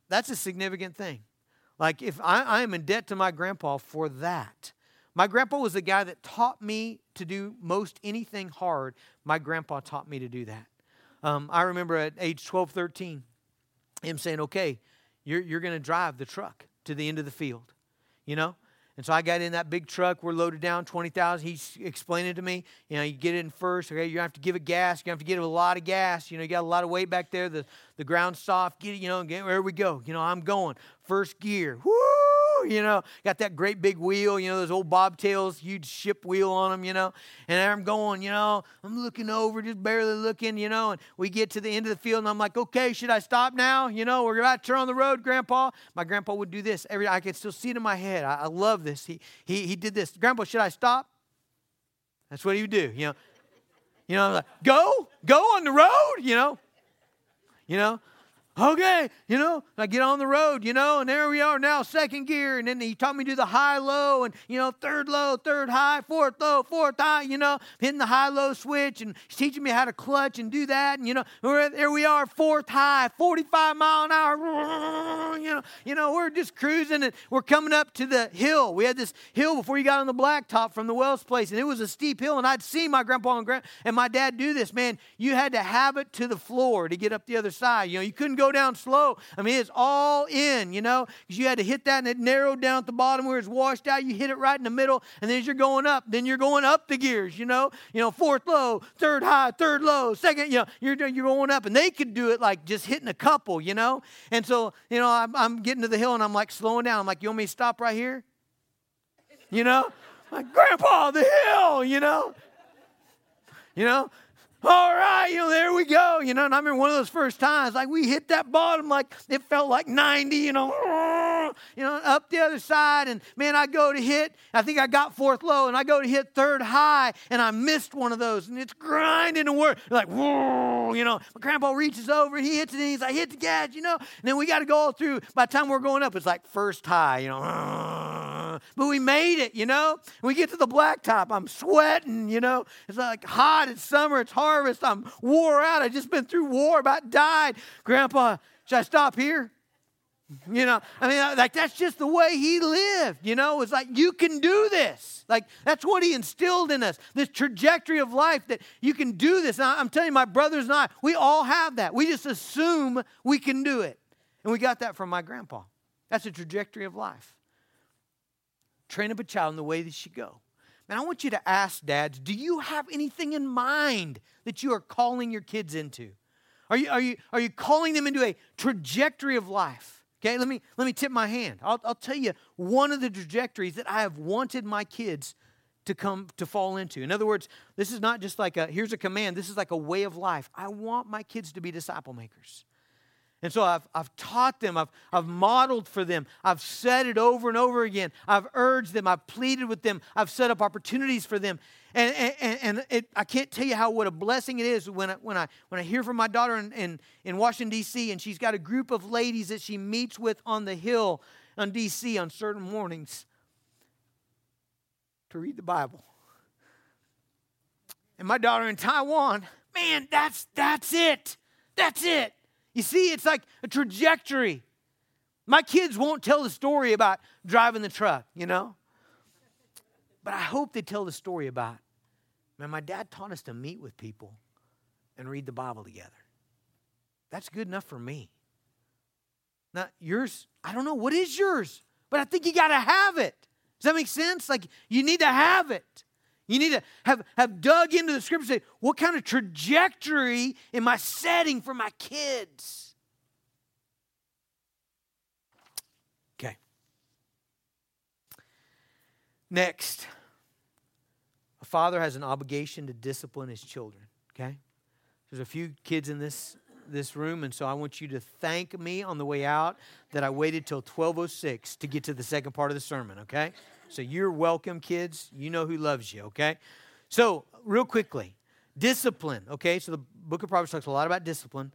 [SPEAKER 1] That's a significant thing. Like, if I, I am in debt to my grandpa for that. My grandpa was the guy that taught me to do most anything hard. My grandpa taught me to do that. Um, I remember at age 12, 13, him saying, okay, you're, you're going to drive the truck to the end of the field, you know? And so I got in that big truck. We're loaded down 20,000. He's explaining to me, you know, you get in first. Okay, you have to give it gas. You have to give it a lot of gas. You know, you got a lot of weight back there. The, the ground's soft. Get it, you know, get, where we go. You know, I'm going. First gear. Woo! You know, got that great big wheel, you know, those old bobtails, huge ship wheel on them, you know. And I'm going, you know, I'm looking over, just barely looking, you know, and we get to the end of the field and I'm like, okay, should I stop now? You know, we're about to turn on the road, Grandpa. My grandpa would do this every I can still see it in my head. I, I love this. He, he, he did this. Grandpa, should I stop? That's what he would do, you know. You know, I'm like, go, go on the road, you know. You know, okay, you know, I get on the road, you know, and there we are now, second gear. And then he taught me to do the high low and, you know, third low, third high, fourth low, fourth high, you know, hitting the high low switch and he's teaching me how to clutch and do that. And, you know, there we are, fourth high, 45 mile an hour, you know, you know, we're just cruising and we're coming up to the hill. We had this hill before you got on the blacktop from the Wells place and it was a steep hill. And I'd seen my grandpa and, grand- and my dad do this, man. You had to have it to the floor to get up the other side. You know, you couldn't go down slow. I mean, it's all in, you know, because you had to hit that and it narrowed down at the bottom where it's washed out. You hit it right in the middle, and then as you're going up, then you're going up the gears, you know, you know, fourth low, third high, third low, second, you know, you're, you're going up. And they could do it like just hitting a couple, you know. And so, you know, I'm, I'm getting to the hill and I'm like slowing down. I'm like, you want me to stop right here? You know? Like, Grandpa, the hill, you know? You know? All right, you know, there we go. You know, and I remember one of those first times, like we hit that bottom, like it felt like 90, you know, you know, up the other side. And man, I go to hit, I think I got fourth low, and I go to hit third high, and I missed one of those, and it's grinding to work. Like, whoa, you know, my grandpa reaches over and he hits it, and he's like, hit the gas, you know, and then we got to go all through. By the time we're going up, it's like first high, you know but we made it, you know? We get to the blacktop, I'm sweating, you know? It's like hot, it's summer, it's harvest, I'm wore out. I just been through war, about died. Grandpa, should I stop here? You know, I mean, like that's just the way he lived. You know, it's like you can do this. Like that's what he instilled in us this trajectory of life that you can do this. And I'm telling you, my brothers and I, we all have that. We just assume we can do it. And we got that from my grandpa. That's a trajectory of life. Train up a child in the way they should go. Man, I want you to ask dads, do you have anything in mind that you are calling your kids into? Are you, are you, are you calling them into a trajectory of life? Okay, let me, let me tip my hand. I'll, I'll tell you one of the trajectories that I have wanted my kids to come to fall into. In other words, this is not just like a here's a command, this is like a way of life. I want my kids to be disciple makers. And so I've, I've taught them, I've, I've modeled for them, I've said it over and over again. I've urged them, I've pleaded with them, I've set up opportunities for them. And, and, and it, I can't tell you how what a blessing it is when I, when I, when I hear from my daughter in, in, in Washington, D.C., and she's got a group of ladies that she meets with on the hill on D.C. on certain mornings to read the Bible. And my daughter in Taiwan, man, that's, that's it. That's it. You see, it's like a trajectory. My kids won't tell the story about driving the truck, you know? But I hope they tell the story about, man, my dad taught us to meet with people and read the Bible together. That's good enough for me. Now, yours, I don't know, what is yours? But I think you got to have it. Does that make sense? Like, you need to have it. You need to have, have dug into the scripture say, what kind of trajectory am I setting for my kids? Okay. Next, a father has an obligation to discipline his children. Okay? There's a few kids in this this room and so I want you to thank me on the way out that I waited till 1206 to get to the second part of the sermon, okay? So you're welcome, kids. You know who loves you, okay? So, real quickly, discipline, okay? So the book of Proverbs talks a lot about discipline.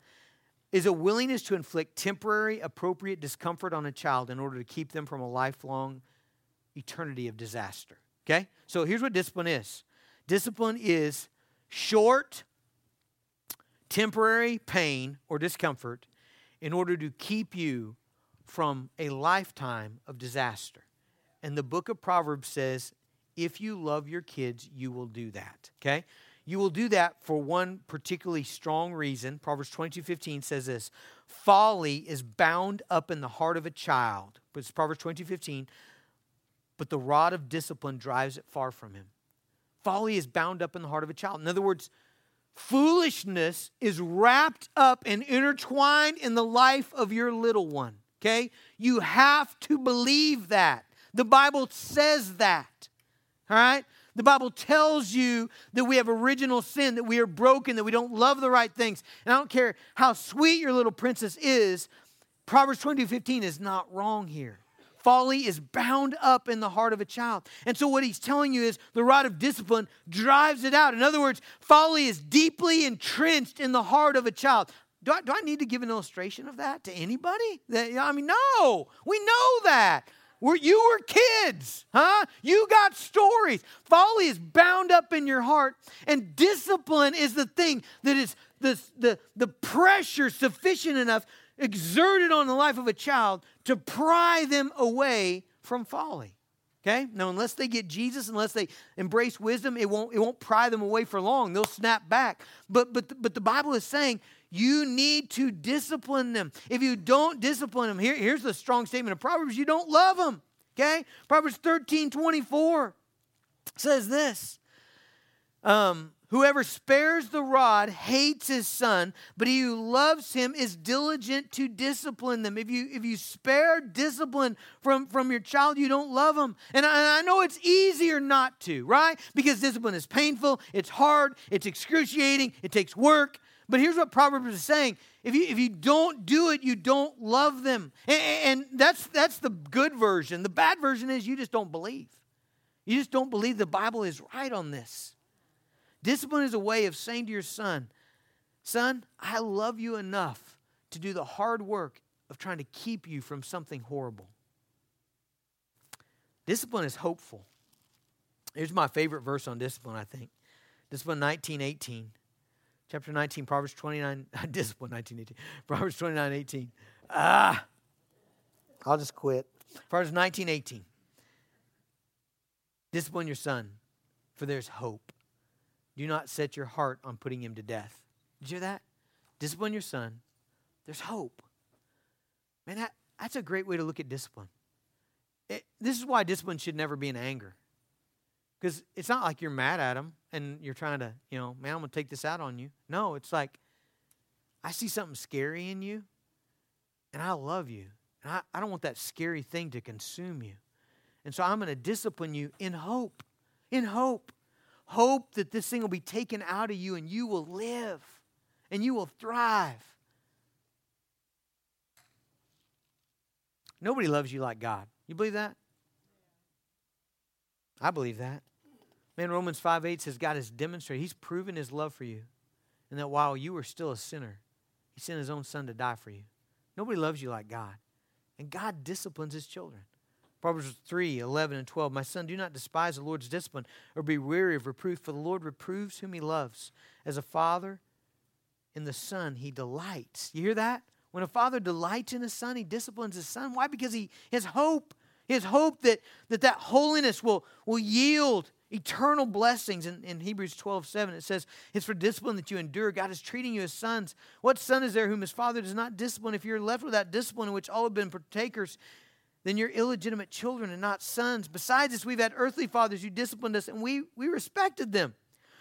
[SPEAKER 1] Is a willingness to inflict temporary, appropriate discomfort on a child in order to keep them from a lifelong eternity of disaster. Okay? So here's what discipline is discipline is short, temporary pain or discomfort in order to keep you from a lifetime of disaster. And the book of Proverbs says, if you love your kids, you will do that. Okay? You will do that for one particularly strong reason. Proverbs 22 15 says this Folly is bound up in the heart of a child. But it's Proverbs 22 15. But the rod of discipline drives it far from him. Folly is bound up in the heart of a child. In other words, foolishness is wrapped up and intertwined in the life of your little one. Okay? You have to believe that. The Bible says that. All right? The Bible tells you that we have original sin, that we are broken, that we don't love the right things. And I don't care how sweet your little princess is, Proverbs 22 15 is not wrong here. Folly is bound up in the heart of a child. And so, what he's telling you is the rod of discipline drives it out. In other words, folly is deeply entrenched in the heart of a child. Do I, do I need to give an illustration of that to anybody? That, I mean, no, we know that. Were you were kids, huh? You got stories. Folly is bound up in your heart, and discipline is the thing that is the, the, the pressure sufficient enough exerted on the life of a child to pry them away from folly. Okay? Now, unless they get Jesus, unless they embrace wisdom, it won't, it won't pry them away for long. They'll snap back. But, but, but the Bible is saying You need to discipline them. If you don't discipline them, here, here's the strong statement of Proverbs you don't love them. Okay? Proverbs 13 24 says this. Um, Whoever spares the rod hates his son, but he who loves him is diligent to discipline them. If you if you spare discipline from, from your child, you don't love them. And I, and I know it's easier not to, right? Because discipline is painful, it's hard, it's excruciating, it takes work. But here's what Proverbs is saying. If you, if you don't do it, you don't love them. And, and that's, that's the good version. The bad version is you just don't believe. You just don't believe the Bible is right on this. Discipline is a way of saying to your son, Son, I love you enough to do the hard work of trying to keep you from something horrible. Discipline is hopeful. Here's my favorite verse on discipline, I think. Discipline 1918. Chapter 19, Proverbs 29, discipline 1918. Proverbs 29, 18. Ah, I'll just quit. Proverbs 19, 18. Discipline your son, for there's hope. Do not set your heart on putting him to death. Did you hear that? Discipline your son. There's hope. Man, that, that's a great way to look at discipline. It, this is why discipline should never be in anger. Because it's not like you're mad at him and you're trying to, you know, man, I'm going to take this out on you. No, it's like, I see something scary in you and I love you. And I, I don't want that scary thing to consume you. And so I'm going to discipline you in hope. In hope hope that this thing will be taken out of you and you will live and you will thrive. Nobody loves you like God. You believe that? I believe that. Man, Romans 5 8 says God has demonstrated, He's proven His love for you. And that while you were still a sinner, He sent His own Son to die for you. Nobody loves you like God. And God disciplines His children. Proverbs 3 11 and 12. My son, do not despise the Lord's discipline or be weary of reproof, for the Lord reproves whom he loves. As a father in the son, he delights. You hear that? When a father delights in his son, he disciplines his son. Why? Because he has hope. Has hope that that, that holiness will, will yield eternal blessings. In, in Hebrews 12 7, it says, It's for discipline that you endure. God is treating you as sons. What son is there whom his father does not discipline? If you're left without discipline, in which all have been partakers, then you're illegitimate children and not sons. Besides this, we've had earthly fathers who disciplined us, and we, we respected them.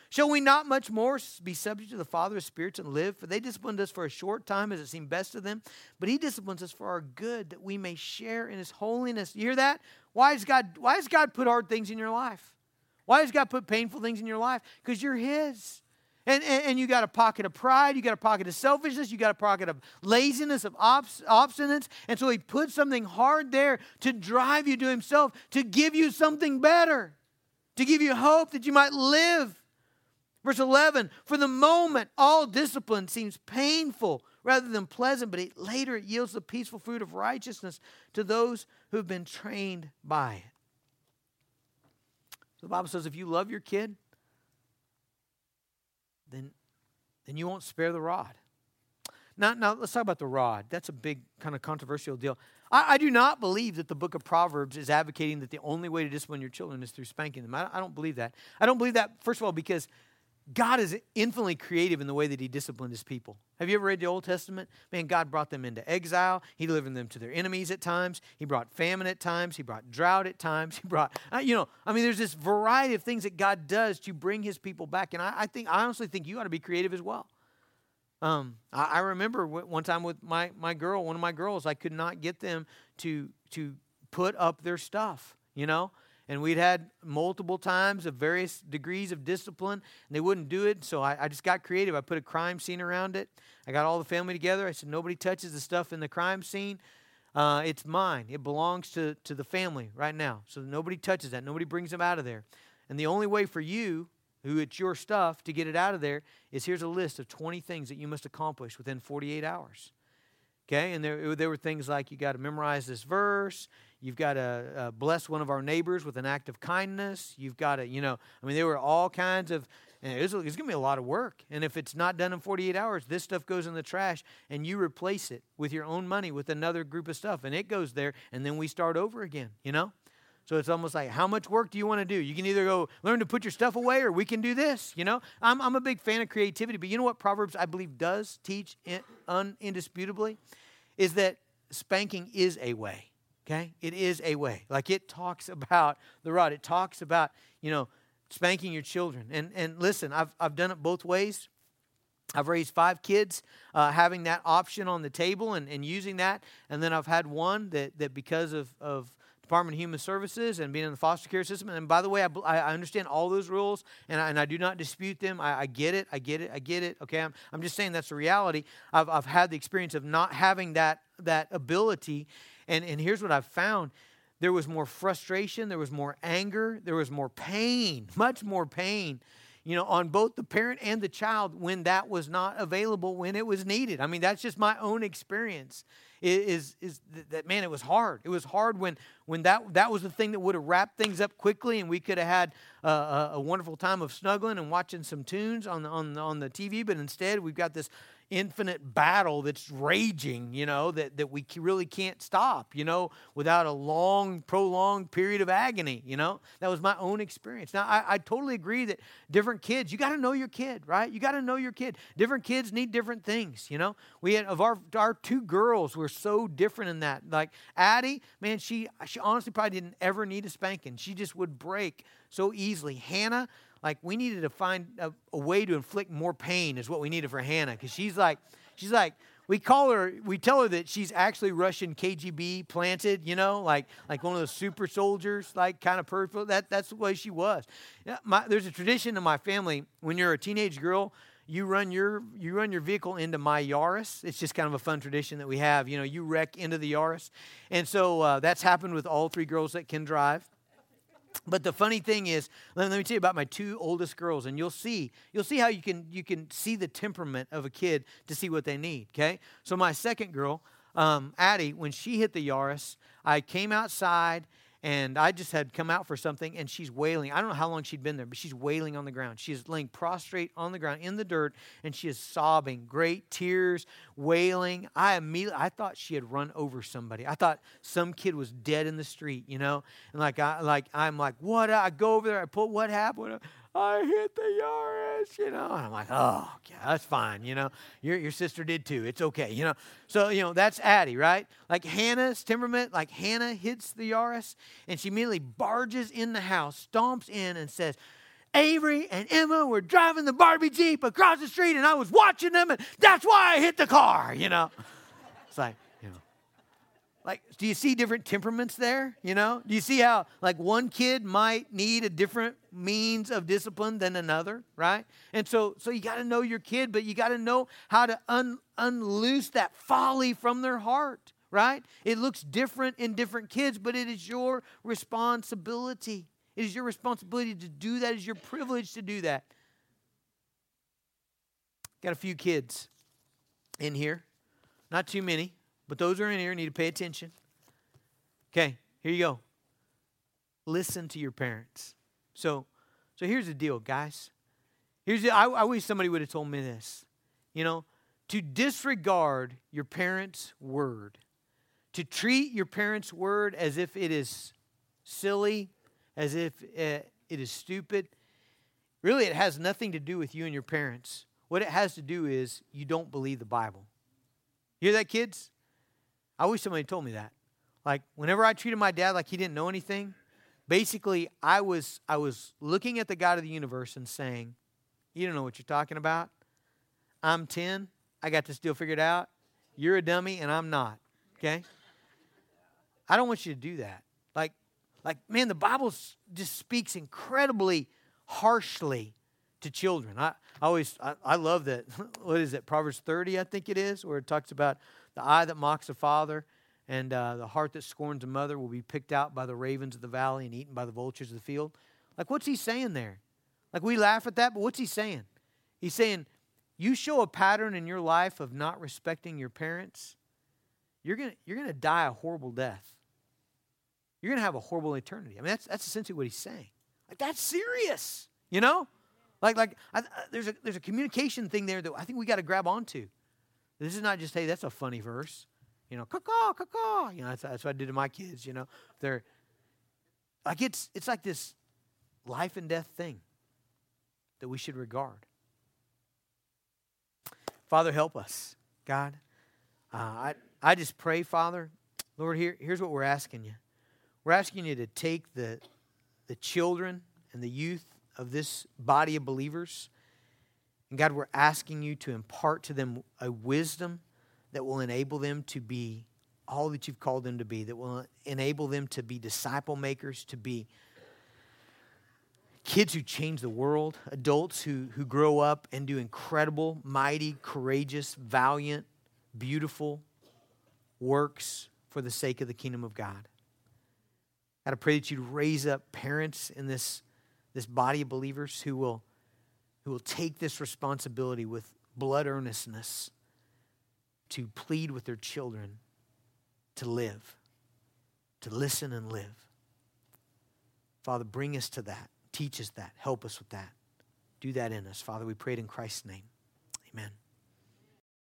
[SPEAKER 1] Shall we not much more be subject to the Father of spirits and live? For they disciplined us for a short time as it seemed best to them, but He disciplines us for our good, that we may share in His holiness. You hear that? Why has God, why has God put hard things in your life? Why does God put painful things in your life? Because you're His. And, and, and, you got a pocket of pride, you got a pocket of selfishness, you got a pocket of laziness, of obst- obstinance. And so he put something hard there to drive you to himself, to give you something better, to give you hope that you might live. Verse 11 For the moment, all discipline seems painful rather than pleasant, but it, later it yields the peaceful fruit of righteousness to those who have been trained by it. So the Bible says if you love your kid, then, then you won't spare the rod. Now, now, let's talk about the rod. That's a big kind of controversial deal. I, I, do not believe that the book of Proverbs is advocating that the only way to discipline your children is through spanking them. I, I don't believe that. I don't believe that, first of all, because God is infinitely creative in the way that He disciplined His people. Have you ever read the Old Testament? Man, God brought them into exile. He delivered them to their enemies at times. He brought famine at times. He brought drought at times. He brought, uh, you know, I mean, there's this variety of things that God does to bring His people back. And I, I think, I honestly think you ought to be creative as well. Um, I, I remember one time with my, my girl, one of my girls, I could not get them to to put up their stuff, you know and we'd had multiple times of various degrees of discipline, and they wouldn't do it. So I, I, just got creative. I put a crime scene around it. I got all the family together. I said, nobody touches the stuff in the crime scene. Uh, it's mine. It belongs to, to the family right now. So nobody touches that. Nobody brings them out of there. And the only way for you, who it's your stuff, to get it out of there is here's a list of 20 things that you must accomplish within 48 hours. Okay, and there, there were things like you got to memorize this verse, You've got to uh, bless one of our neighbors with an act of kindness. You've got to, you know, I mean, there were all kinds of, it's, it's going to be a lot of work. And if it's not done in 48 hours, this stuff goes in the trash and you replace it with your own money with another group of stuff. And it goes there and then we start over again, you know? So it's almost like, how much work do you want to do? You can either go learn to put your stuff away or we can do this, you know? I'm, I'm a big fan of creativity, but you know what Proverbs, I believe, does teach in, un, indisputably? Is that spanking is a way, okay? It is a way. Like it talks about the rod, it talks about, you know, spanking your children. And, and listen, I've, I've done it both ways. I've raised five kids, uh, having that option on the table and, and using that. And then I've had one that, that because of, of Department of Human Services and being in the foster care system. And by the way, I, I understand all those rules and I, and I do not dispute them. I, I, get it. I get it. I get it. Okay. I'm, I'm just saying that's the reality. I've, I've had the experience of not having that, that ability. And, and here's what I've found there was more frustration, there was more anger, there was more pain, much more pain you know, on both the parent and the child when that was not available when it was needed. I mean, that's just my own experience. Is is that man? It was hard. It was hard when when that that was the thing that would have wrapped things up quickly, and we could have had a, a, wonderful time of snuggling and watching some tunes on the on the, on the TV. But instead, we've got this infinite battle that's raging, you know, that, that we really can't stop, you know, without a long, prolonged period of agony, you know. That was my own experience. Now, I, I totally agree that different kids, you got to know your kid, right? You got to know your kid. Different kids need different things, you know. We had, of our, our two girls were so different in that. Like Addie, man, she, she honestly probably didn't ever need a spanking. She just would break so easily. Hannah, like we needed to find a, a way to inflict more pain is what we needed for Hannah because she's like she's like we call her we tell her that she's actually Russian KGB planted, you know, like like one of those super soldiers, like kind of perfect. That that's the way she was. My, there's a tradition in my family when you're a teenage girl, you run your you run your vehicle into my Yaris. It's just kind of a fun tradition that we have. You know, you wreck into the Yaris, and so uh, that's happened with all three girls that can drive. But the funny thing is, let me tell you about my two oldest girls, and you'll see, you'll see how you can you can see the temperament of a kid to see what they need. Okay, so my second girl, um, Addie, when she hit the Yaris, I came outside and I just had come out for something, and she's wailing. I don't know how long she'd been there, but she's wailing on the ground. She is laying prostrate on the ground in the dirt, and she is sobbing, great tears, wailing. I immediately, I thought she had run over somebody. I thought some kid was dead in the street, you know. And like I, like I'm like, what? I go over there, I put what happened. I hit the Yaris, you know. And I'm like, oh, yeah, that's fine, you know. Your, your sister did too. It's okay, you know. So, you know, that's Addie, right? Like Hannah's temperament, like Hannah hits the Yaris and she immediately barges in the house, stomps in, and says, Avery and Emma were driving the Barbie Jeep across the street and I was watching them and that's why I hit the car, you know. It's like, like do you see different temperaments there you know? Do you see how like one kid might need a different means of discipline than another right? And so so you got to know your kid but you got to know how to un, unloose that folly from their heart right? It looks different in different kids but it is your responsibility. It is your responsibility to do that. It is your privilege to do that. Got a few kids in here. Not too many but those who are in here need to pay attention. Okay, here you go. Listen to your parents. So, so here's the deal, guys. Here's the, I, I wish somebody would have told me this. You know, to disregard your parents' word, to treat your parents' word as if it is silly, as if uh, it is stupid, really it has nothing to do with you and your parents. What it has to do is you don't believe the Bible. Hear that, kids? I wish somebody told me that. Like whenever I treated my dad like he didn't know anything, basically I was I was looking at the God of the universe and saying, "You don't know what you're talking about. I'm 10. I got this deal figured out. You're a dummy and I'm not." Okay? I don't want you to do that. Like like man, the Bible just speaks incredibly harshly to children. I, I always I, I love that. What is it? Proverbs 30, I think it is, where it talks about the eye that mocks a father and uh, the heart that scorns a mother will be picked out by the ravens of the valley and eaten by the vultures of the field. Like, what's he saying there? Like, we laugh at that, but what's he saying? He's saying, you show a pattern in your life of not respecting your parents, you're going you're gonna die a horrible death. You're going to have a horrible eternity. I mean, that's, that's essentially what he's saying. Like, that's serious, you know? Like, like I, there's, a, there's a communication thing there that I think we got to grab onto. This is not just, hey, that's a funny verse. You know, caw caw caw. You know, that's, that's what I do to my kids, you know. They're, Like it's, it's like this life and death thing that we should regard. Father, help us, God. Uh, I, I just pray, Father, Lord, here, here's what we're asking you. We're asking you to take the, the children and the youth of this body of believers, and God, we're asking you to impart to them a wisdom that will enable them to be all that you've called them to be, that will enable them to be disciple makers, to be kids who change the world, adults who, who grow up and do incredible, mighty, courageous, valiant, beautiful works for the sake of the kingdom of God. God, I pray that you'd raise up parents in this, this body of believers who will, who will take this responsibility with blood earnestness to plead with their children to live, to listen and live. Father, bring us to that. Teach us that. Help us with that. Do that in us. Father, we pray it in Christ's name. Amen.